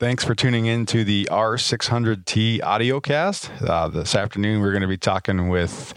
Thanks for tuning in to the R600T audiocast. Uh, this afternoon, we're going to be talking with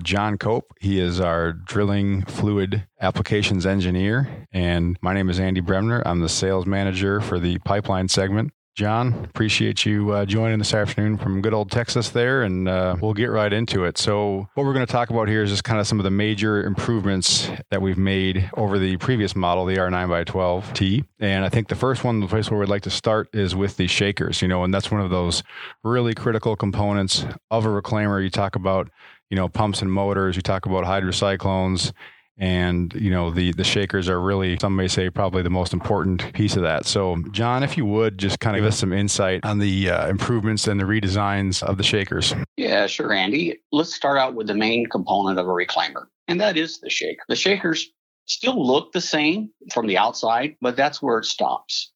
John Cope. He is our drilling fluid applications engineer. And my name is Andy Bremner. I'm the sales manager for the pipeline segment. John, appreciate you uh, joining this afternoon from good old Texas there, and uh, we'll get right into it. So, what we're going to talk about here is just kind of some of the major improvements that we've made over the previous model, the R9x12T. And I think the first one, the place where we'd like to start is with the shakers, you know, and that's one of those really critical components of a reclaimer. You talk about, you know, pumps and motors, you talk about hydrocyclones and you know the the shakers are really some may say probably the most important piece of that. So john if you would just kind of give us some insight on the uh, improvements and the redesigns of the shakers. Yeah sure andy. Let's start out with the main component of a reclaimer and that is the shaker. The shakers still look the same from the outside but that's where it stops.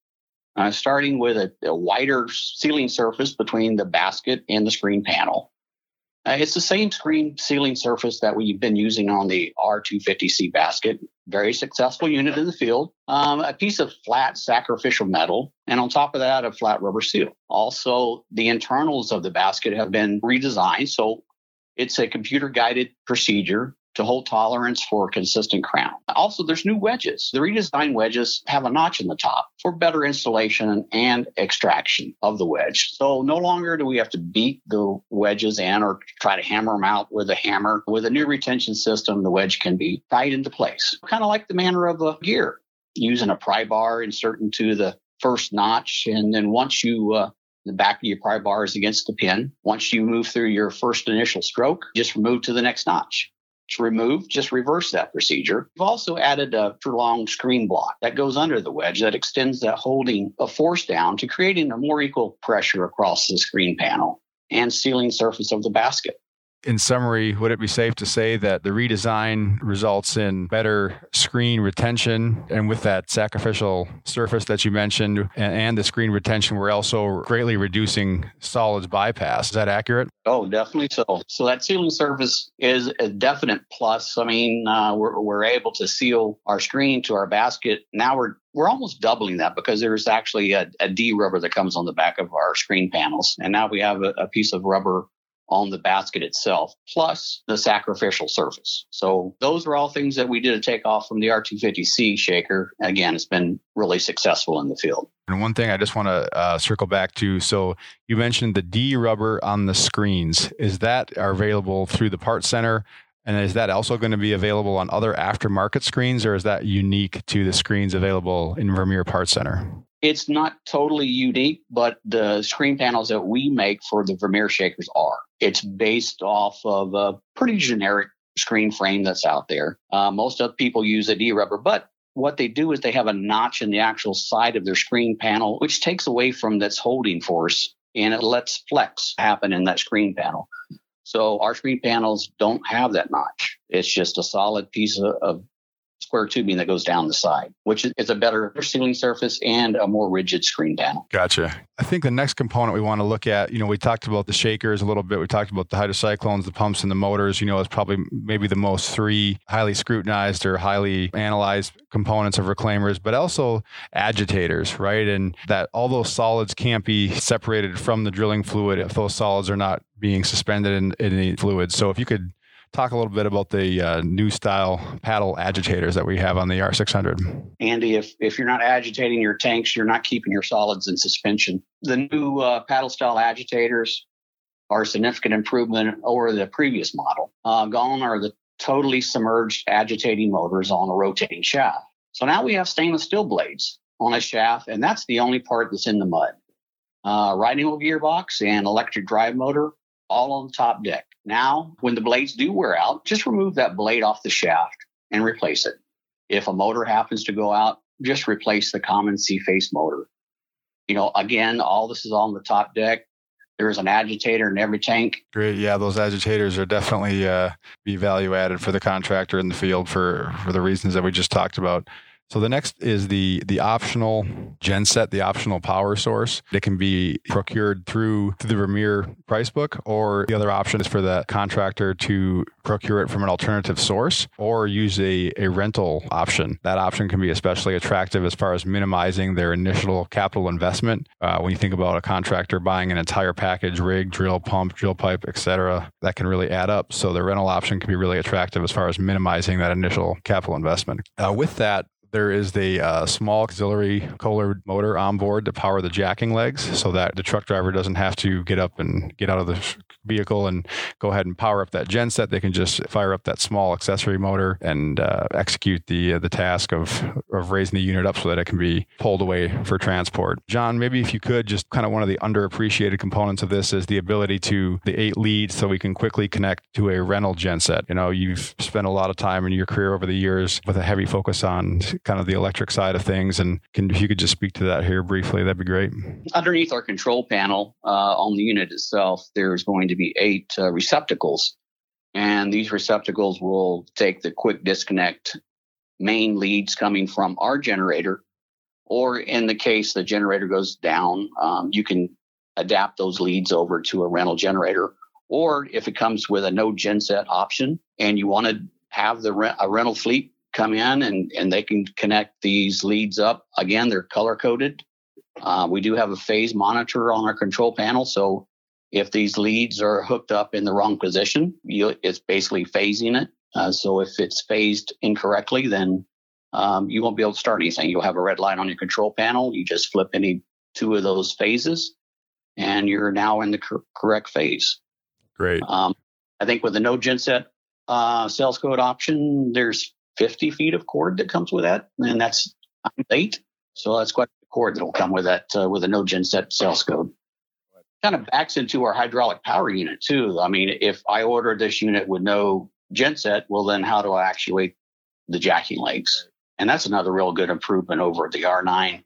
Uh, starting with a, a wider sealing surface between the basket and the screen panel uh, it's the same screen sealing surface that we've been using on the R250C basket. Very successful unit in the field. Um, a piece of flat sacrificial metal, and on top of that, a flat rubber seal. Also, the internals of the basket have been redesigned. So it's a computer guided procedure to hold tolerance for consistent crown. Also, there's new wedges. The redesigned wedges have a notch in the top for better installation and extraction of the wedge. So no longer do we have to beat the wedges in or try to hammer them out with a hammer. With a new retention system, the wedge can be tied into place, kind of like the manner of a gear, using a pry bar insert into the first notch. And then once you uh, the back of your pry bar is against the pin. Once you move through your first initial stroke, just move to the next notch to remove, just reverse that procedure. We've also added a prolonged screen block that goes under the wedge that extends that holding a force down to creating a more equal pressure across the screen panel and sealing surface of the basket in summary, would it be safe to say that the redesign results in better screen retention? And with that sacrificial surface that you mentioned and, and, the screen retention, we're also greatly reducing solids bypass. Is that accurate? Oh, definitely so. So that sealing surface is a definite plus. I mean, uh, we're, we're able to seal our screen to our basket. Now we're we're almost doubling that because there's actually a, a D rubber that comes on the back of our screen panels. And now we have a, a piece of rubber on the basket itself, plus the sacrificial surface. So those are all things that we did to take off from the R250C shaker. Again, it's been really successful in the field. And one thing I just want to uh, circle back to. So you mentioned the D rubber on the screens. Is that available through the part center? And is that also going to be available on other aftermarket screens, or is that unique to the screens available in Vermeer Parts Center? It's not totally unique, but the screen panels that we make for the Vermeer shakers are. It's based off of a pretty generic screen frame that's out there. Uh, most of people use a D rubber, but what they do is they have a notch in the actual side of their screen panel, which takes away from this holding force and it lets flex happen in that screen panel. So our screen panels don't have that notch. It's just a solid piece of, of square tubing that goes down the side, which is a better sealing surface and a more rigid screen panel. Gotcha. I think the next component we want to look at, you know, we talked about the shakers a little bit. We talked about the hydrocyclones, the pumps, and the motors. You know, it's probably maybe the most three highly scrutinized or highly analyzed components of reclaimers, but also agitators, right? And that all those solids can't be separated from the drilling fluid if those solids are not being suspended in, in any fluid. So if you could talk a little bit about the uh, new style paddle agitators that we have on the R600. Andy, if, if you're not agitating your tanks, you're not keeping your solids in suspension. The new uh, paddle style agitators are a significant improvement over the previous model. Uh, gone are the totally submerged agitating motors on a rotating shaft. So now we have stainless steel blades on a shaft, and that's the only part that's in the mud. Uh, right angle gearbox and electric drive motor all on the top deck. Now, when the blades do wear out, just remove that blade off the shaft and replace it. If a motor happens to go out, just replace the common C face motor. You know, again, all this is on the top deck. There's an agitator in every tank. Great. Yeah, those agitators are definitely uh, be value added for the contractor in the field for for the reasons that we just talked about. So the next is the the optional genset, the optional power source. It can be procured through, through the Vermeer price book, or the other option is for the contractor to procure it from an alternative source or use a, a rental option. That option can be especially attractive as far as minimizing their initial capital investment. Uh, when you think about a contractor buying an entire package, rig, drill, pump, drill pipe, etc., that can really add up. So the rental option can be really attractive as far as minimizing that initial capital investment. Uh, with that, there is a uh, small auxiliary Kohler motor on board to power the jacking legs so that the truck driver doesn't have to get up and get out of the vehicle and go ahead and power up that genset. They can just fire up that small accessory motor and uh, execute the uh, the task of of raising the unit up so that it can be pulled away for transport. John, maybe if you could just kind of one of the underappreciated components of this is the ability to the eight leads so we can quickly connect to a rental genset. You know, you've spent a lot of time in your career over the years with a heavy focus on kind of the electric side of things, and can, if you could just speak to that here briefly, that'd be great. Underneath our control panel uh, on the unit itself, there's going to be eight uh, receptacles. And these receptacles will take the quick disconnect main leads coming from our generator, or in the case the generator goes down, um, you can adapt those leads over to a rental generator. Or if it comes with a no genset option and you want to have the a rental fleet come in and, and they can connect these leads up, again, they're color coded. Uh, we do have a phase monitor on our control panel. So if these leads are hooked up in the wrong position, you, it's basically phasing it. Uh, so if it's phased incorrectly, then um, you won't be able to start anything. You'll have a red light on your control panel. You just flip any two of those phases, and you're now in the cor- correct phase. Great. Um, I think with the no genset uh, sales code option, there's 50 feet of cord that comes with that, and that's eight. So that's quite a cord that'll come with that uh, with a no genset sales code kind of backs into our hydraulic power unit too. I mean, if I order this unit with no genset, well, then how do I actuate the jacking legs? And that's another real good improvement over the R9.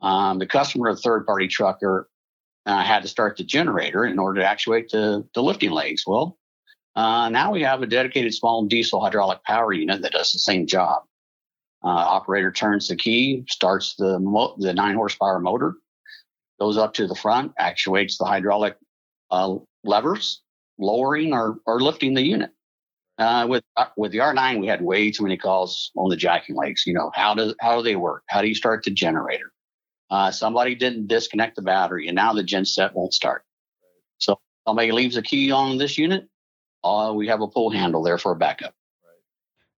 Um, the customer, a third party trucker, uh, had to start the generator in order to actuate the, the lifting legs. Well, uh, now we have a dedicated small diesel hydraulic power unit that does the same job. Uh, operator turns the key, starts the mo- the nine horsepower motor, goes up to the front, actuates the hydraulic uh, levers, lowering or, or lifting the unit. Uh, with uh, with the R9, we had way too many calls on the jacking legs. You know, how does how do they work? How do you start the generator? Uh, somebody didn't disconnect the battery, and now the genset won't start. So somebody leaves a key on this unit, uh, we have a pull handle there for a backup.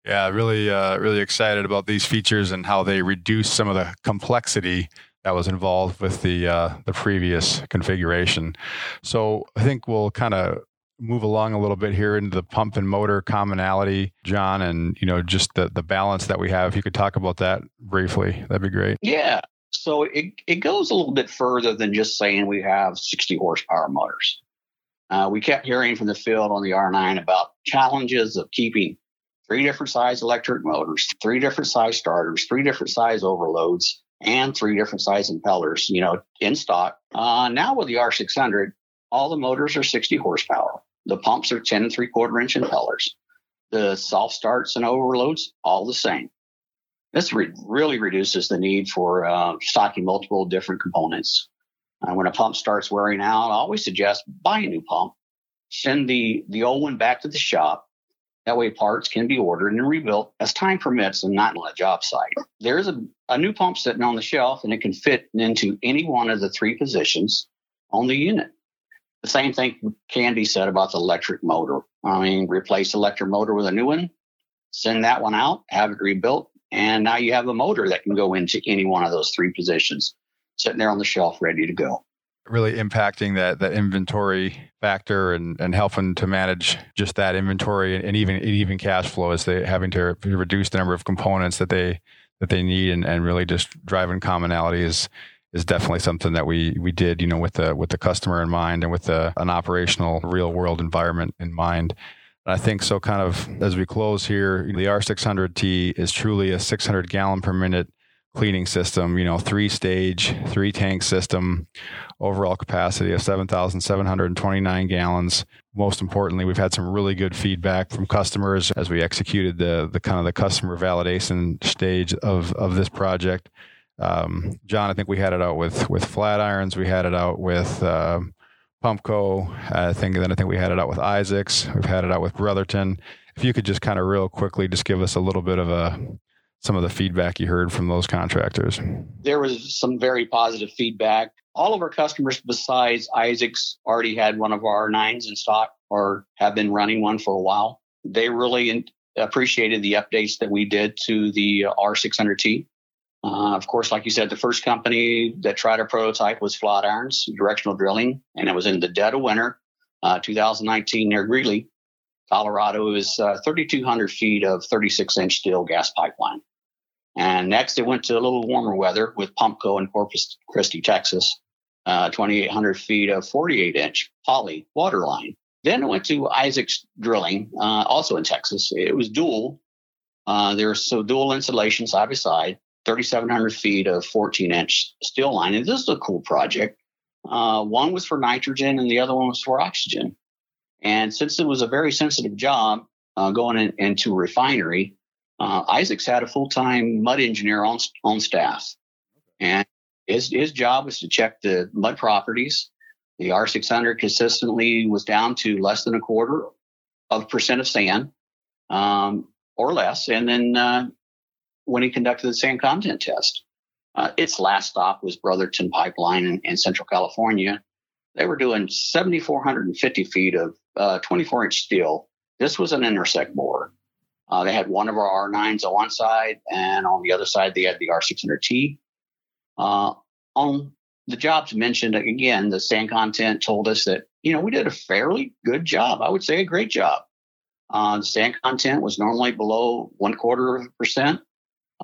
Yeah, really, uh, really excited about these features and how they reduce some of the complexity that was involved with the uh, the previous configuration. So I think we'll kind of move along a little bit here into the pump and motor commonality, John, and you know just the the balance that we have. If you could talk about that briefly, that'd be great. Yeah. So it it goes a little bit further than just saying we have 60 horsepower motors. Uh, we kept hearing from the field on the R9 about challenges of keeping three different size electric motors, three different size starters, three different size overloads, and three different size impellers, you know, in stock. Uh, now with the R600, all the motors are 60 horsepower. The pumps are 10 and three quarter inch impellers. The soft starts and overloads, all the same. This re- really reduces the need for uh, stocking multiple different components. Uh, when a pump starts wearing out, I always suggest buy a new pump, send the, the old one back to the shop, that way, parts can be ordered and rebuilt as time permits and not on a job site. There is a, a new pump sitting on the shelf and it can fit into any one of the three positions on the unit. The same thing can be said about the electric motor. I mean, replace the electric motor with a new one, send that one out, have it rebuilt, and now you have a motor that can go into any one of those three positions sitting there on the shelf ready to go really impacting that that inventory factor and, and helping to manage just that inventory and, and even even cash flow as they having to reduce the number of components that they that they need and, and really just driving commonality is is definitely something that we we did you know with the with the customer in mind and with the, an operational real world environment in mind. And I think so. Kind of as we close here, the R600T is truly a 600 gallon per minute cleaning system, you know, three stage, three tank system, overall capacity of 7,729 gallons. most importantly, we've had some really good feedback from customers as we executed the the kind of the customer validation stage of of this project. Um, John, I think we had it out with with Flatirons. We had it out with uh, Pumpco. I think then I think we had it out with Isaacs. We've had it out with Brotherton. If you could just kind of real quickly just give us a little bit of a some of the feedback you heard from those contractors. There was some very positive feedback. All of our customers, besides Isaacs, already had one of our nines in stock or have been running one for a while. They really appreciated the updates that we did to the R600T. Uh, of course, like you said, the first company that tried a prototype was Flat Irons Directional Drilling, and it was in the dead of winter, uh, 2019 near Greeley, Colorado. It was uh, 3,200 feet of 36 inch steel gas pipeline. And next, it went to a little warmer weather with Pumpco in Corpus Christi, Texas, uh, 2,800 feet of 48 inch poly water line. Then it went to Isaac's Drilling, uh, also in Texas. It was dual. Uh, there's so dual insulation side by side, 3,700 feet of 14 inch steel line. And this is a cool project. Uh, one was for nitrogen and the other one was for oxygen. And since it was a very sensitive job uh, going in, into refinery, uh, Isaacs had a full time mud engineer on, on staff. And his, his job was to check the mud properties. The R600 consistently was down to less than a quarter of percent of sand um, or less. And then uh, when he conducted the sand content test, uh, its last stop was Brotherton Pipeline in, in, Central California. They were doing 7,450 feet of uh, 24 inch steel. This was an intersect bore. Uh, they had one of our R9s on one side, and on the other side, they had the R600T. Uh, on the jobs mentioned, again, the sand content told us that, you know, we did a fairly good job. I would say a great job. Uh, the sand content was normally below one quarter of a percent.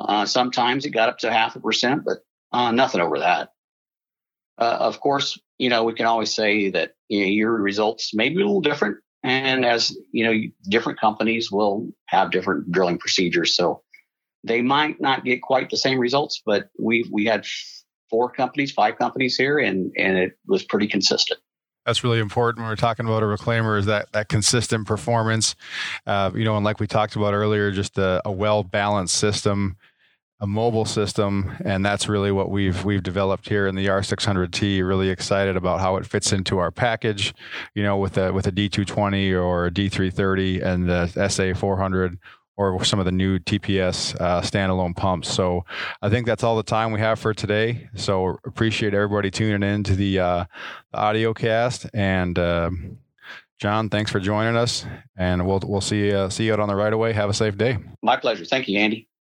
Uh, sometimes it got up to half a percent, but uh, nothing over that. Uh, of course, you know, we can always say that you know, your results may be a little different and as you know, different companies will have different drilling procedures. So they might not get quite the same results, but we we had four companies, five companies here, and and it was pretty consistent. That's really important when we're talking about a reclaimer is that that consistent performance. Uh, you know, and like we talked about earlier, just a, a well balanced system a mobile system, and that's really what we've we've developed here in the R600T. Really excited about how it fits into our package, you know, with a with a D220 or a D330 and the SA400 or some of the new TPS uh, standalone pumps. So I think that's all the time we have for today. So appreciate everybody tuning in to the, uh, the audio cast and. Uh, John, thanks for joining us, and we'll we'll see you, see you out on the right of. Have a safe day. My pleasure. Thank you, Andy.